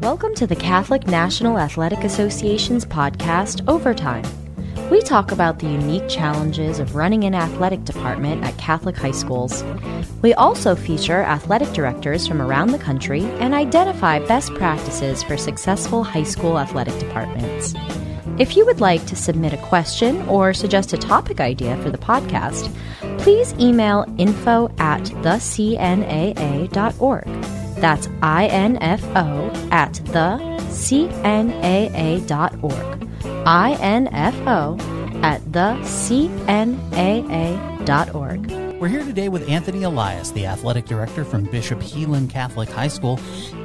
Welcome to the Catholic National Athletic Association's podcast, Overtime. We talk about the unique challenges of running an athletic department at Catholic high schools. We also feature athletic directors from around the country and identify best practices for successful high school athletic departments. If you would like to submit a question or suggest a topic idea for the podcast, please email info at thecnaa.org. That's I-N-F-O at thecnaa.org. I-N-F-O at thecnaa.org. We're here today with Anthony Elias, the athletic director from Bishop Heelan Catholic High School.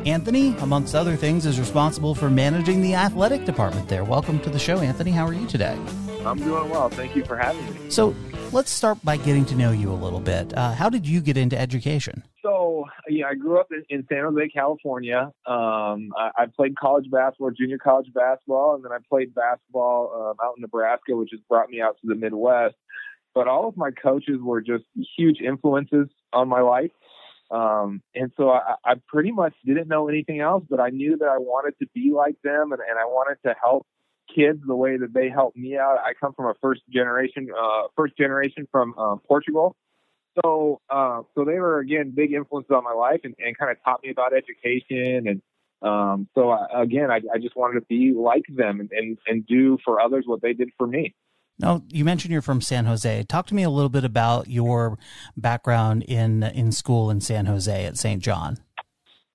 Anthony, amongst other things, is responsible for managing the athletic department there. Welcome to the show, Anthony. How are you today? I'm doing well. Thank you for having me. So, let's start by getting to know you a little bit. Uh, how did you get into education? So, yeah, I grew up in, in San Jose, California. Um, I, I, played college basketball, junior college basketball, and then I played basketball um, out in Nebraska, which has brought me out to the Midwest. But all of my coaches were just huge influences on my life. Um, and so I, I pretty much didn't know anything else, but I knew that I wanted to be like them and, and I wanted to help kids the way that they helped me out. I come from a first generation, uh, first generation from uh, Portugal. So, uh, so they were again big influences on my life and, and kind of taught me about education. And um, so I, again, I, I just wanted to be like them and, and, and do for others what they did for me. Now, you mentioned you're from San Jose. Talk to me a little bit about your background in in school in San Jose at St. John.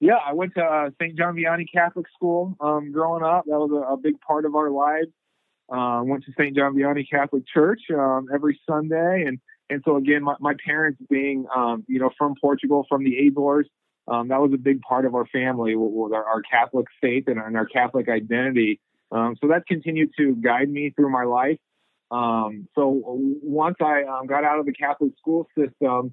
Yeah, I went to uh, St. John Vianney Catholic School um, growing up. That was a, a, big part of our lives. Uh, went to St. John Vianney Catholic Church um, every Sunday, and and so again, my, my parents being um, you know from Portugal, from the Azores, um, that was a big part of our family with our, our Catholic faith and our, and our Catholic identity. Um, so that continued to guide me through my life. Um, so once I got out of the Catholic school system,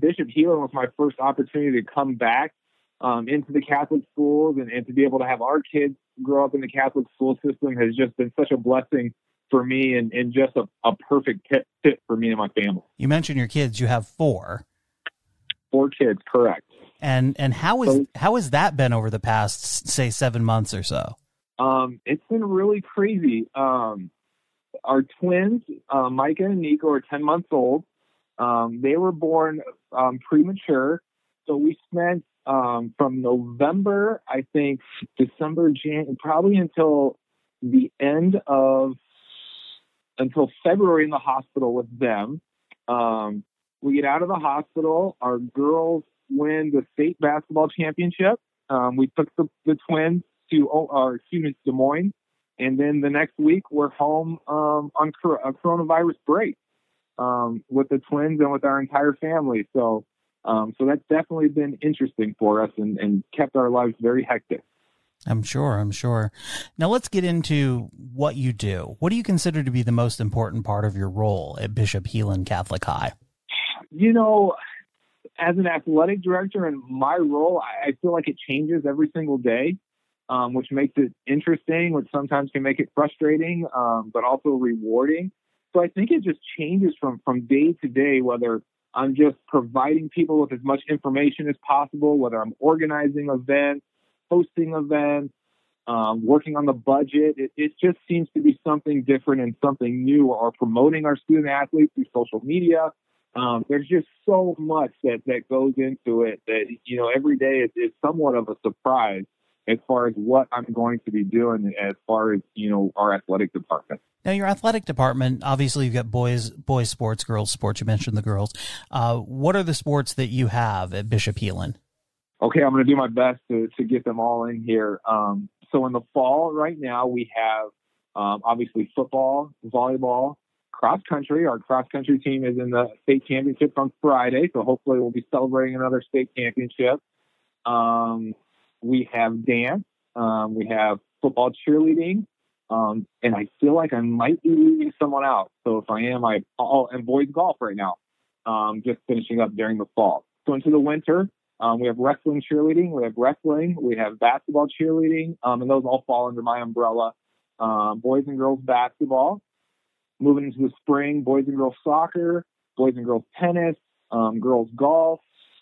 Bishop Heelan was my first opportunity to come back um, into the Catholic schools and, and to be able to have our kids grow up in the Catholic school system has just been such a blessing for me and, and just a, a perfect fit for me and my family. You mentioned your kids. You have four. Four kids, correct. And and how is so, how has that been over the past say seven months or so? Um, it's been really crazy. Um, our twins, uh, Micah and Nico, are ten months old. Um, they were born um, premature, so we spent um, from November, I think December, Jan, probably until the end of until February in the hospital with them. Um, we get out of the hospital. Our girls win the state basketball championship. Um, we took the, the twins to our excuse me, Des Moines, and then the next week we're home um, on a coronavirus break um, with the twins and with our entire family. So um, so that's definitely been interesting for us and, and kept our lives very hectic. I'm sure. I'm sure. Now let's get into what you do. What do you consider to be the most important part of your role at Bishop Heelan Catholic High? You know, as an athletic director and my role, I feel like it changes every single day, um, which makes it interesting, which sometimes can make it frustrating, um, but also rewarding. So I think it just changes from from day to day, whether I'm just providing people with as much information as possible, whether I'm organizing events, hosting events, um, working on the budget. It, it, just seems to be something different and something new, or promoting our student athletes through social media. Um, there's just so much that, that goes into it that, you know, every day it's, it's somewhat of a surprise as far as what I'm going to be doing as far as, you know, our athletic department. Now, your athletic department, obviously, you've got boys, boys sports, girls sports. You mentioned the girls. Uh, what are the sports that you have at Bishop Heelan? Okay, I'm going to do my best to, to get them all in here. Um, so in the fall, right now, we have um, obviously football, volleyball, cross country. Our cross country team is in the state championship on Friday, so hopefully we'll be celebrating another state championship. Um, we have dance. Um, we have football cheerleading. Um, and I feel like I might be leaving someone out. So if I am, I oh, and boys golf right now, um, just finishing up during the fall. So into the winter, um, we have wrestling cheerleading, we have wrestling, we have basketball cheerleading, um, and those all fall under my umbrella. Um, boys and girls basketball. Moving into the spring, boys and girls soccer, boys and girls tennis, um, girls golf,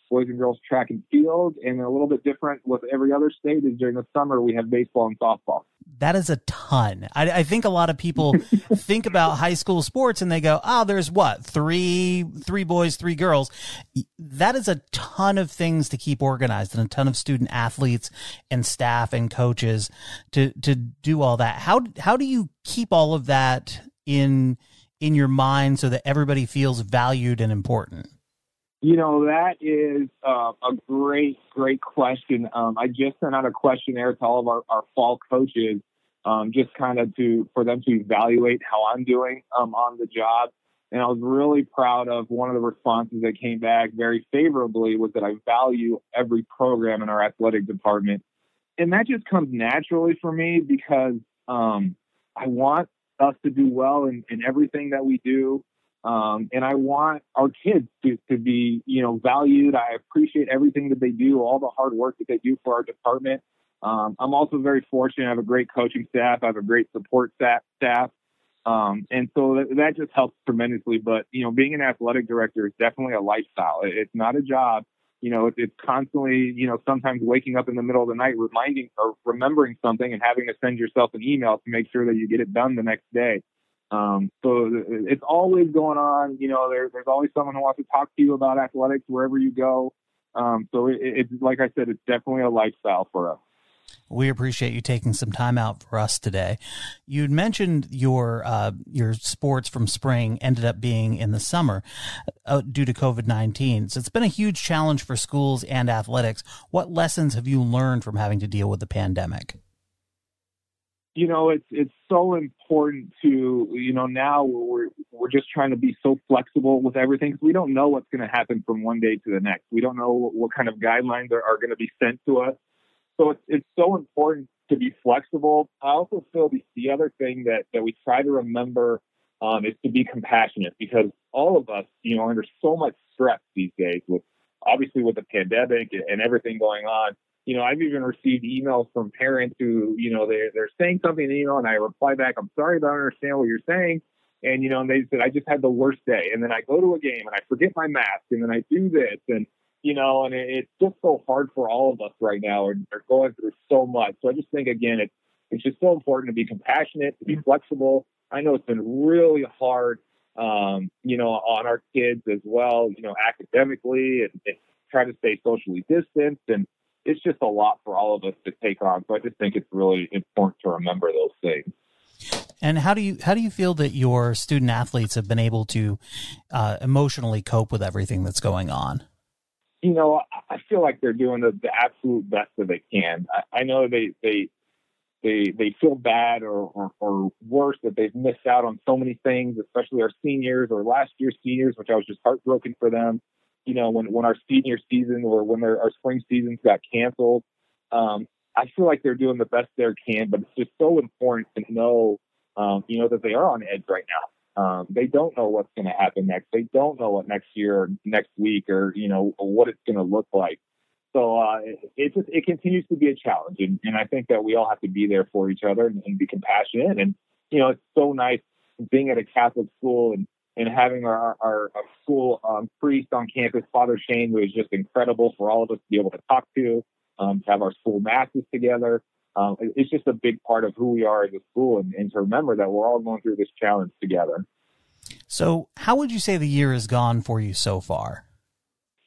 boys and girls track and field, and a little bit different with every other state is during the summer we have baseball and softball. That is a ton. I, I think a lot of people think about high school sports and they go, "Oh, there's what three three boys, three girls." That is a ton of things to keep organized and a ton of student athletes and staff and coaches to to do all that. How how do you keep all of that in in your mind so that everybody feels valued and important? You know, that is uh, a great, great question. Um, I just sent out a questionnaire to all of our, our fall coaches, um, just kind of to for them to evaluate how I'm doing um, on the job. And I was really proud of one of the responses that came back very favorably was that I value every program in our athletic department. And that just comes naturally for me because um, I want us to do well in, in everything that we do. Um, and I want our kids to, to be, you know, valued. I appreciate everything that they do, all the hard work that they do for our department. Um, I'm also very fortunate. I have a great coaching staff. I have a great support staff. staff. Um, and so that, that, just helps tremendously. But, you know, being an athletic director is definitely a lifestyle. It's not a job. You know, it's constantly, you know, sometimes waking up in the middle of the night, reminding or remembering something and having to send yourself an email to make sure that you get it done the next day. Um, so it's always going on. You know, there, there's always someone who wants to talk to you about athletics wherever you go. Um, so it, it's like I said, it's definitely a lifestyle for us. We appreciate you taking some time out for us today. You'd mentioned your uh, your sports from spring ended up being in the summer uh, due to COVID nineteen. So it's been a huge challenge for schools and athletics. What lessons have you learned from having to deal with the pandemic? You know, it's it's so important to you know now we're we're just trying to be so flexible with everything because we don't know what's going to happen from one day to the next. We don't know what, what kind of guidelines are, are going to be sent to us. So it's it's so important to be flexible. I also feel the, the other thing that that we try to remember um, is to be compassionate because all of us, you know, under so much stress these days with obviously with the pandemic and everything going on you know, I've even received emails from parents who, you know, they're, they're saying something in the email and I reply back, I'm sorry, but I don't understand what you're saying. And, you know, and they said, I just had the worst day. And then I go to a game and I forget my mask and then I do this. And, you know, and it, it's just so hard for all of us right now. And they're going through so much. So I just think, again, it's, it's just so important to be compassionate, to be flexible. I know it's been really hard, um, you know, on our kids as well, you know, academically and, and try to stay socially distanced. And, it's just a lot for all of us to take on. So I just think it's really important to remember those things. And how do you how do you feel that your student athletes have been able to uh, emotionally cope with everything that's going on? You know, I feel like they're doing the, the absolute best that they can. I, I know they they they they feel bad or, or, or worse that they've missed out on so many things, especially our seniors or last year's seniors, which I was just heartbroken for them you know, when, when our senior season or when our spring seasons got canceled, um, I feel like they're doing the best they can, but it's just so important to know, um, you know, that they are on edge right now. Um, they don't know what's going to happen next. They don't know what next year or next week or, you know, what it's going to look like. So uh, it, it just it continues to be a challenge, and, and I think that we all have to be there for each other and, and be compassionate. And you know, it's so nice being at a Catholic school and and having our, our, our school um, priest on campus, Father Shane, who is just incredible for all of us to be able to talk to, um, to have our school masses together. Um, it's just a big part of who we are as a school and, and to remember that we're all going through this challenge together. So, how would you say the year has gone for you so far?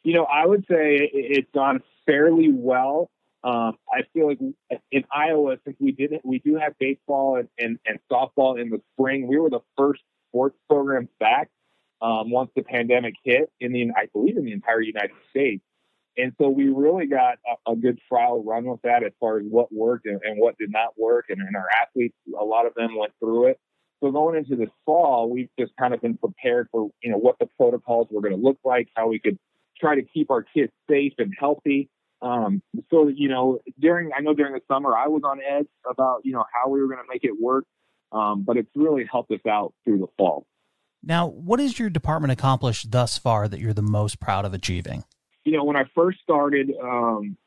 You know, I would say it's gone fairly well. Um, I feel like in Iowa, since we didn't, we do have baseball and, and, and softball in the spring. We were the first sports programs back um, once the pandemic hit in the, I believe, in the entire United States. And so we really got a, a good trial run with that as far as what worked and, and what did not work. And, and our athletes, a lot of them went through it. So going into this fall, we've just kind of been prepared for, you know, what the protocols were going to look like, how we could try to keep our kids safe and healthy. Um, so, you know, during, I know during the summer, I was on edge about, you know, how we were going to make it work. Um, but it's really helped us out through the fall. Now, what has your department accomplished thus far that you're the most proud of achieving? You know, when I first started, um,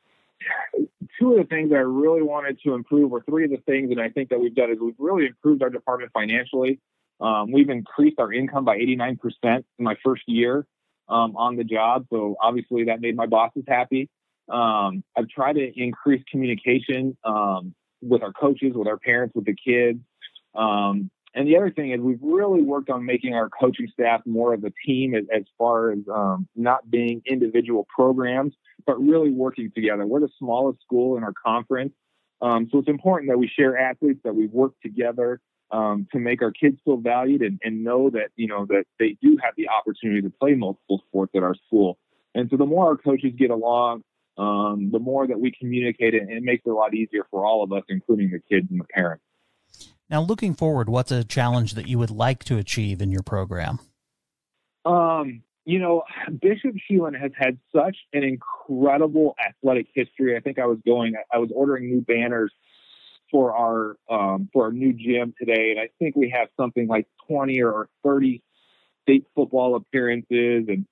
two of the things I really wanted to improve, or three of the things that I think that we've done, is we've really improved our department financially. Um, we've increased our income by 89% in my first year. um, on the job. So obviously that made my bosses happy. Um, I've tried to increase communication um, with our coaches, with our parents, with the kids. Um, and the other thing is we've really worked on making our coaching staff more of a team as, as far as um, not being individual programs, but really working together. We're the smallest school in our conference. Um, so it's important that we share athletes, that we work together um, to make our kids feel valued and, and know that, you know, that they do have the opportunity to play multiple sports at our school. And so the more our coaches get along, um, the more that we communicate it, it makes it a lot easier for all of us, including the kids and the parents. Now, looking forward, what's a challenge that you would like to achieve in your program? Um, you know, Bishop Heelan has had such an incredible athletic history. I think I was going, I was ordering new banners for our um, for our new gym today, and I think we have something like 20 or 30 state football appearances and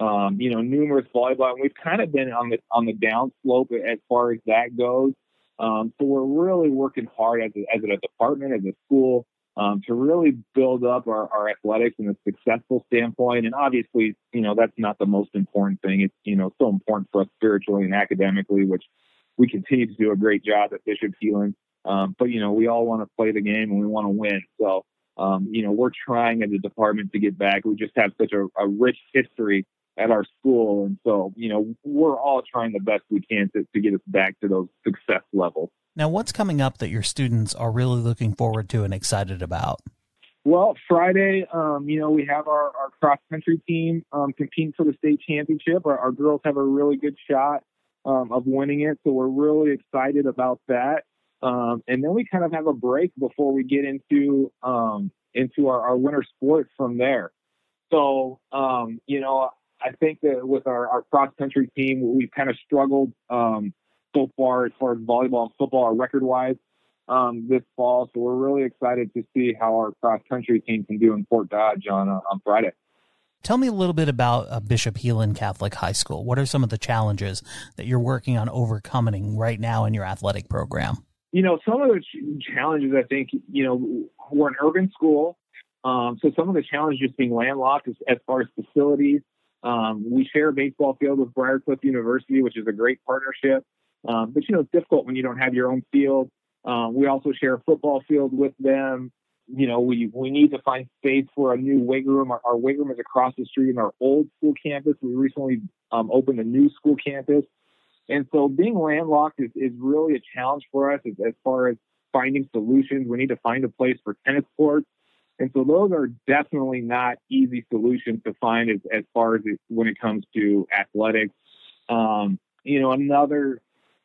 um, you know numerous volleyball. And we've kind of been on the on the down slope as far as that goes. Um, so we're really working hard as a, as a department, as a school, um, to really build up our, our athletics in a successful standpoint. And obviously, you know, that's not the most important thing. It's, you know, so important for us spiritually and academically, which we continue to do a great job at Bishop Heelan. Um, but, you know, we all want to play the game and we want to win. So, um, you know, we're trying as a department to get back. We just have such a, a rich history at our school. And so, you know, we're all trying the best we can to, to get us back to those success levels. Now, what's coming up that your students are really looking forward to and excited about? Well, Friday, um, you know, we have our, our cross country team um, competing for the state championship. Our, our, girls have a really good shot um, of winning it, so we're really excited about that. Um, and then we kind of have a break before we get into um, into our, our winter sport from there. So, um, you know, I think that with our, our cross country team, we've kind of struggled um, so far as far as volleyball and football record wise um, this fall. So we're really excited to see how our cross country team can do in Fort Dodge on uh, on Friday. Tell me a little bit about uh, Bishop Heelan Catholic High School. What are some of the challenges that you're working on overcoming right now in your athletic program? You know, some of the ch- challenges I think, you know, we're an urban school. Um, so some of the challenges just being landlocked as, as far as facilities, um, we share a baseball field with Briar Cliff University, which is a great partnership. Um, but you know, it's difficult when you don't have your own field. Um, we also share a football field with them. You know, we we need to find space for a new weight room. Our, our weight room is across the street in our old school campus. We recently um, opened a new school campus, and so being landlocked is, is really a challenge for us as, as far as finding solutions. We need to find a place for tennis courts. And so those are definitely not easy solutions to find as, as far as it, when it comes to athletics. Um, you know, another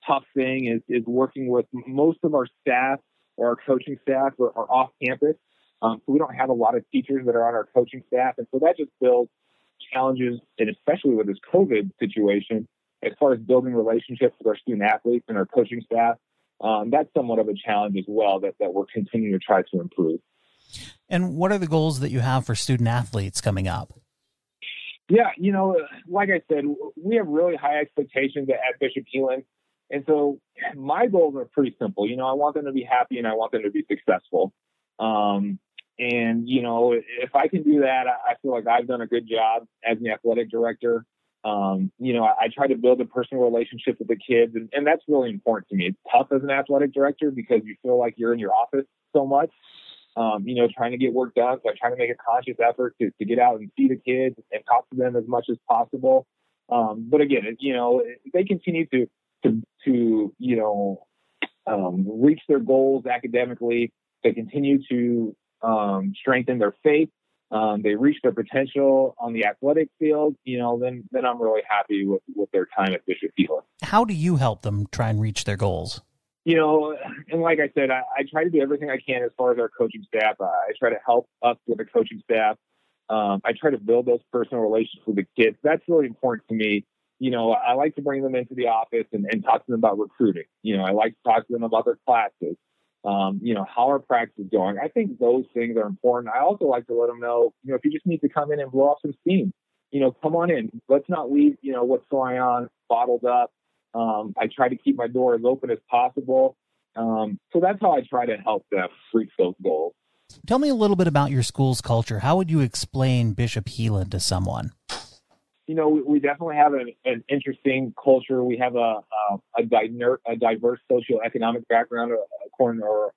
tough thing is, is working with most of our staff or our coaching staff are, are off campus. Um, so we don't have a lot of teachers that are on our coaching staff. And so that just builds challenges, and especially with this COVID situation, as far as building relationships with our student athletes and our coaching staff. Um, that's somewhat of a challenge as well that, that we're continuing to try to improve. And what are the goals that you have for student athletes coming up? Yeah, you know, like I said, we have really high expectations at Bishop Heelan. And so my goals are pretty simple. You know, I want them to be happy and I want them to be successful. Um, and, you know, if I can do that, I feel like I've done a good job as the athletic director. Um, you know, I, I, try to build a personal relationship with the kids, and, and that's really important to me. It's tough as an athletic director because you feel like you're in your office so much um, you know, trying to get work done. So I try to make a conscious effort to, to get out and see the kids and talk to them as much as possible. Um, but again, you know, they continue to, to, to, you know, um, reach their goals academically. They continue to um, strengthen their faith. Um, they reach their potential on the athletic field, you know, then then I'm really happy with, with their time at Bishop Heelan. How do you help them try and reach their goals? You know, and like I said, I, I, try to do everything I can as far as our coaching staff. I try to help us with the coaching staff. Um, I try to build those personal relationships with the kids. That's really important to me. You know, I like to bring them into the office and, and talk to them about recruiting. You know, I like to talk to them about their classes. Um, you know, how our practice is going. I think those things are important. I also like to let them know, you know, if you just need to come in and blow off some steam, you know, come on in. Let's not leave, you know, what's going on bottled up. Um, I try to keep my door as open as possible. Um, so that's how I try to help them reach those goals. Tell me a little bit about your school's culture. How would you explain Bishop Heelan to someone? you know, we, we definitely have an, an, interesting culture. We have a a, a, diver, a diverse socioeconomic background, uh, according or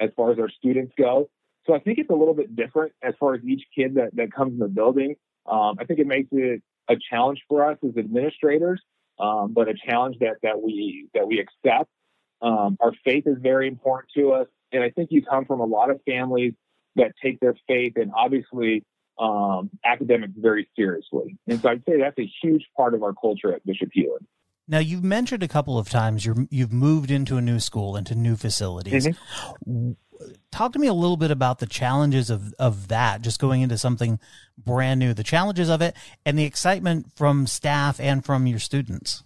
as far as our students go. So I think it's a little bit different as far as each kid that, that comes in the building. Um, I think it makes it a challenge for us as administrators, um, but a challenge that that we that we accept. Um, our faith is very important to us, and I think you come from a lot of families that take their faith and obviously um, academics very seriously. And so I'd say that's a huge part of our culture at Bishop Heelan. Now you've mentioned a couple of times you have moved into a new school, into new facilities. Mm-hmm. Talk to me a little bit about the challenges of of that, just going into something brand new, the challenges of it, and the excitement from staff and from your students.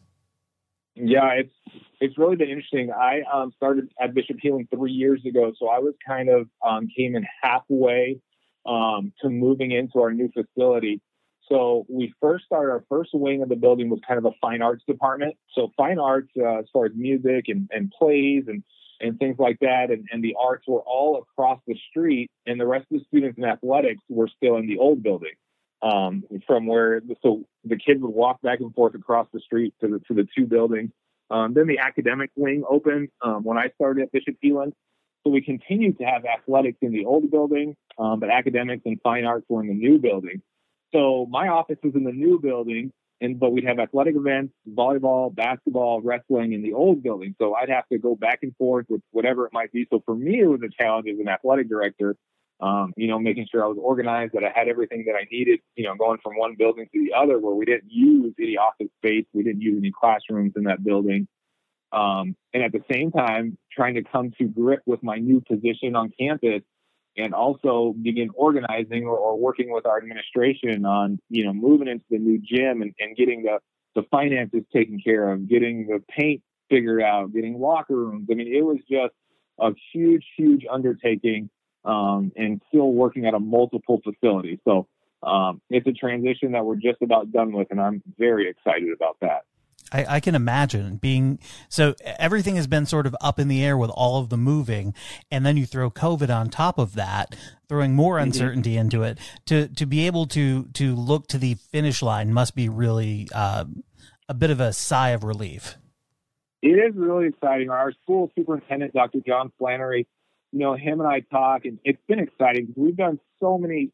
Yeah, it's it's really been interesting. I um, started at Bishop Heelan three years ago, so I was kind of um, came in halfway um, to moving into our new facility. So we first started our first wing of the building was kind of a fine arts department. So fine arts, uh, as far as music and, and plays and and things like that, and, and the arts were all across the street, and the rest of the students in athletics were still in the old building. Um, from where so the kids would walk back and forth across the street to the to the two buildings. Um, then the academic wing opened um, when I started at Bishop Heelan. So we continued to have athletics in the old building, um, but academics and fine arts were in the new building. So my office was in the new building, and but we'd have athletic events, volleyball, basketball, wrestling in the old building. So I'd have to go back and forth with whatever it might be. So for me, it was a challenge as an athletic director. Um, you know, making sure I was organized, that I had everything that I needed. You know, going from one building to the other, where we didn't use any office space, we didn't use any classrooms in that building. Um, and at the same time, trying to come to grip with my new position on campus and also begin organizing or, or, working with our administration on, you know, moving into the new gym and, and getting the, the finances taken care of, getting the paint figured out, getting locker rooms. I mean, it was just a huge, huge undertaking um, and still working at a multiple facility. So um, it's a transition that we're just about done with, and I'm very excited about that. I, I, can imagine being so everything has been sort of up in the air with all of the moving, and then you throw COVID on top of that, throwing more mm-hmm. uncertainty mm-hmm. into it. To to be able to to look to the finish line must be really uh, a bit of a sigh of relief. It is really exciting. Our school superintendent, Dr. John Flannery, you know, him and I talk, and it's been exciting because we've done so many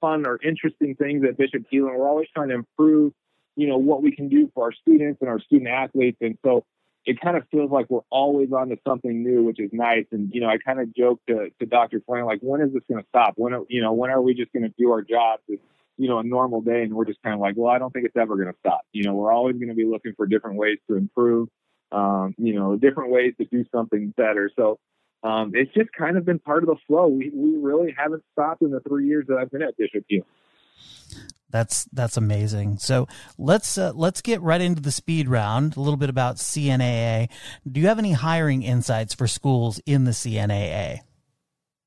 fun or interesting things at Bishop Heelan. We're always trying to improve you know, what we can do for our students and our student athletes. And so it kind of feels like we're always on to something new, which is nice. And, you know, I kind of joke to, to Dr. Flynn, like, when is this going to stop? When, are, you know, when are we just going to do our jobs? It's, you know, a normal day. And we're just kind of like, well, I don't think it's ever going to stop. You know, we're always going to be looking for different ways to improve, um, you know, different ways to do something better. So, um, it's just kind of been part of the flow. We, we really haven't stopped in the three years that I've been at Bishop Heelan. That's that's amazing. So let's uh, let's get right into the speed round. A little bit about CNAA. Do you have any hiring insights for schools in the CNAA?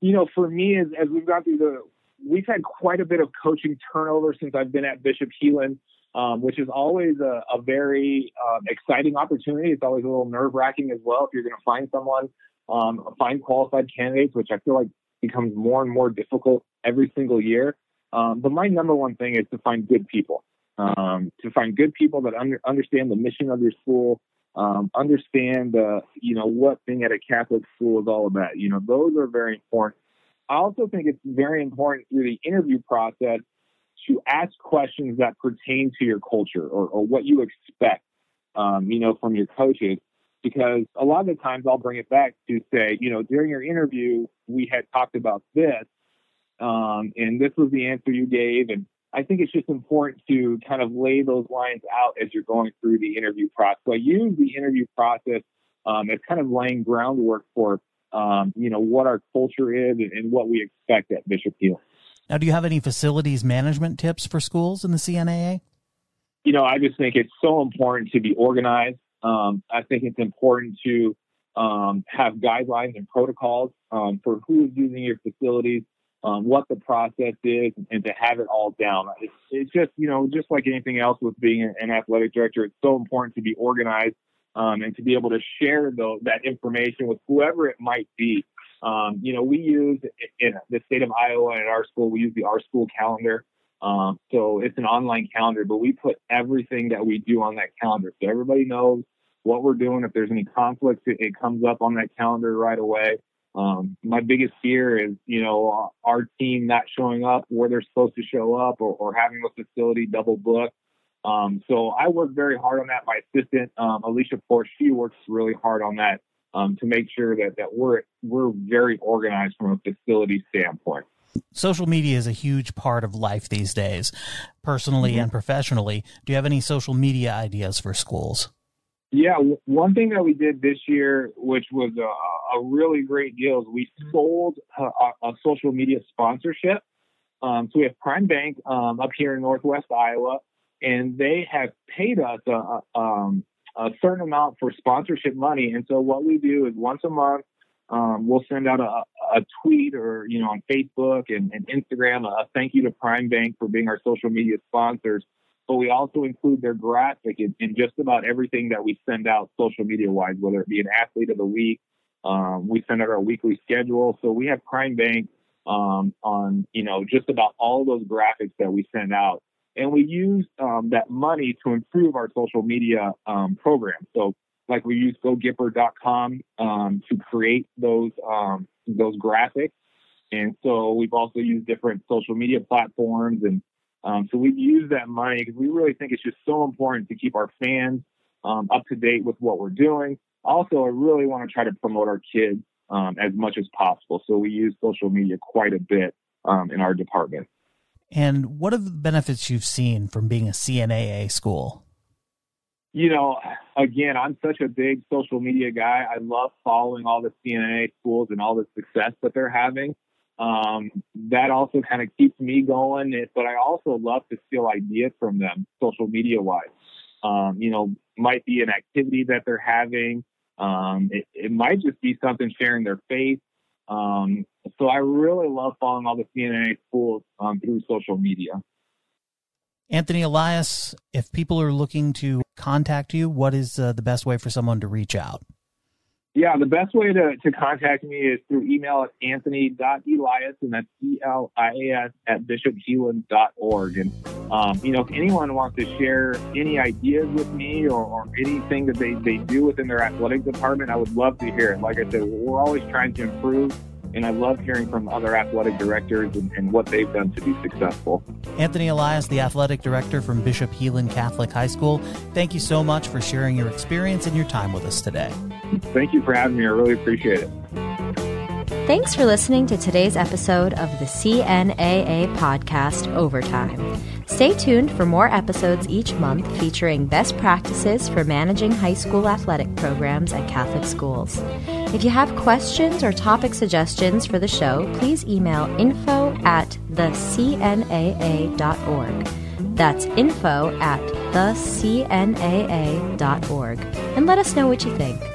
You know, for me, as, as we've gone through the, we've had quite a bit of coaching turnover since I've been at Bishop Heelan, um, which is always a, a very um, exciting opportunity. It's always a little nerve wracking as well if you're going to find someone, um, find qualified candidates, which I feel like becomes more and more difficult every single year. Um, but my number one thing is to find good people, um, to find good people that under, understand the mission of your school, um, understand you know, what being at a Catholic school is all about. You know, those are very important. I also think it's very important through the interview process to ask questions that pertain to your culture or, or what you expect, um, you know, from your coaches. Because a lot of the times I'll bring it back to say, you know, during your interview, we had talked about this um, and this was the answer you gave. And I think it's just important to kind of lay those lines out as you're going through the interview process. So I use the interview process um, as kind of laying groundwork for, um, you know, what our culture is and, and what we expect at Bishop Hill. Now, do you have any facilities management tips for schools in the CNAA? You know, I just think it's so important to be organized. Um, I think it's important to um, have guidelines and protocols um, for who is using your facilities, um, what the process is, and to have it all down. It's, it's, just, you know, just like anything else with being an athletic director, it's so important to be organized um, and to be able to share the, that information with whoever it might be. Um, you know, we use in the state of Iowa and at our school, we use the rSchool calendar. Um, so it's an online calendar, but we put everything that we do on that calendar. So everybody knows what we're doing. If there's any conflicts, it, it comes up on that calendar right away. Um, my biggest fear is, you know, our team not showing up where they're supposed to show up or, or having the facility double booked. Um, so I work very hard on that. My assistant, um, Alicia Port, she works really hard on that um, to make sure that, that we're we're very organized from a facility standpoint. Social media is a huge part of life these days, personally mm-hmm. and professionally. Do you have any social media ideas for schools? Yeah, one thing that we did this year, which was a, a really great deal, is we sold a, a social media sponsorship. Um, so we have Prime Bank um, up here in Northwest Iowa, and they have paid us a, um, a certain amount for sponsorship money. And so what we do is once a month, um, we'll send out a, tweet or you know on Facebook and, and Instagram a thank you to Prime Bank for being our social media sponsors. But we also include their graphic in, in just about everything that we send out social media wise, whether it be an athlete of the week. Um, we send out our weekly schedule. So we have Prime Bank um, on you know just about all those graphics that we send out and we use um, that money to improve our social media um, program. So, like we use GoGipper.com um, to create those um, those graphics, and so we've also used different social media platforms, and um, so we've used that money because we really think it's just so important to keep our fans um, up to date with what we're doing. Also, I really want to try to promote our kids as much as possible, so we use social media quite a bit in our department. And what are the benefits you've seen from being a CNAA school? You know, again, I'm such a big social media guy. I love following all the CNAA schools and all the success that they're having. Um, that also kind of keeps me going, but I also love to steal ideas from them social media wise. Um, you know, might be an activity that they're having. Um, it, it might just be something sharing their faith um, so I really love following all the CNA schools um, through social media. Anthony Elias, if people are looking to contact you, what is uh, the best way for someone to reach out? Yeah, the best way to, to contact me is through email at anthony.elias, and that's E-L-I-A-S at bishopheelan.org. And, um, you know, if anyone wants to share any ideas with me or, or anything that they, they do within their athletic department, I would love to hear it. Like I said, we're always trying to improve and I love hearing from other athletic directors and, and, what they've done to be successful. Anthony Elias, the athletic director from Bishop Heelan Catholic High School, thank you so much for sharing your experience and your time with us today. Thank you for having me. I really appreciate it. Thanks for listening to today's episode of the CNAA podcast Overtime. Stay tuned for more episodes each month featuring best practices for managing high school athletic programs at Catholic schools. If you have questions or topic suggestions for the show, please email info at thecnaa.org. That's info at thecnaa.org. And let us know what you think.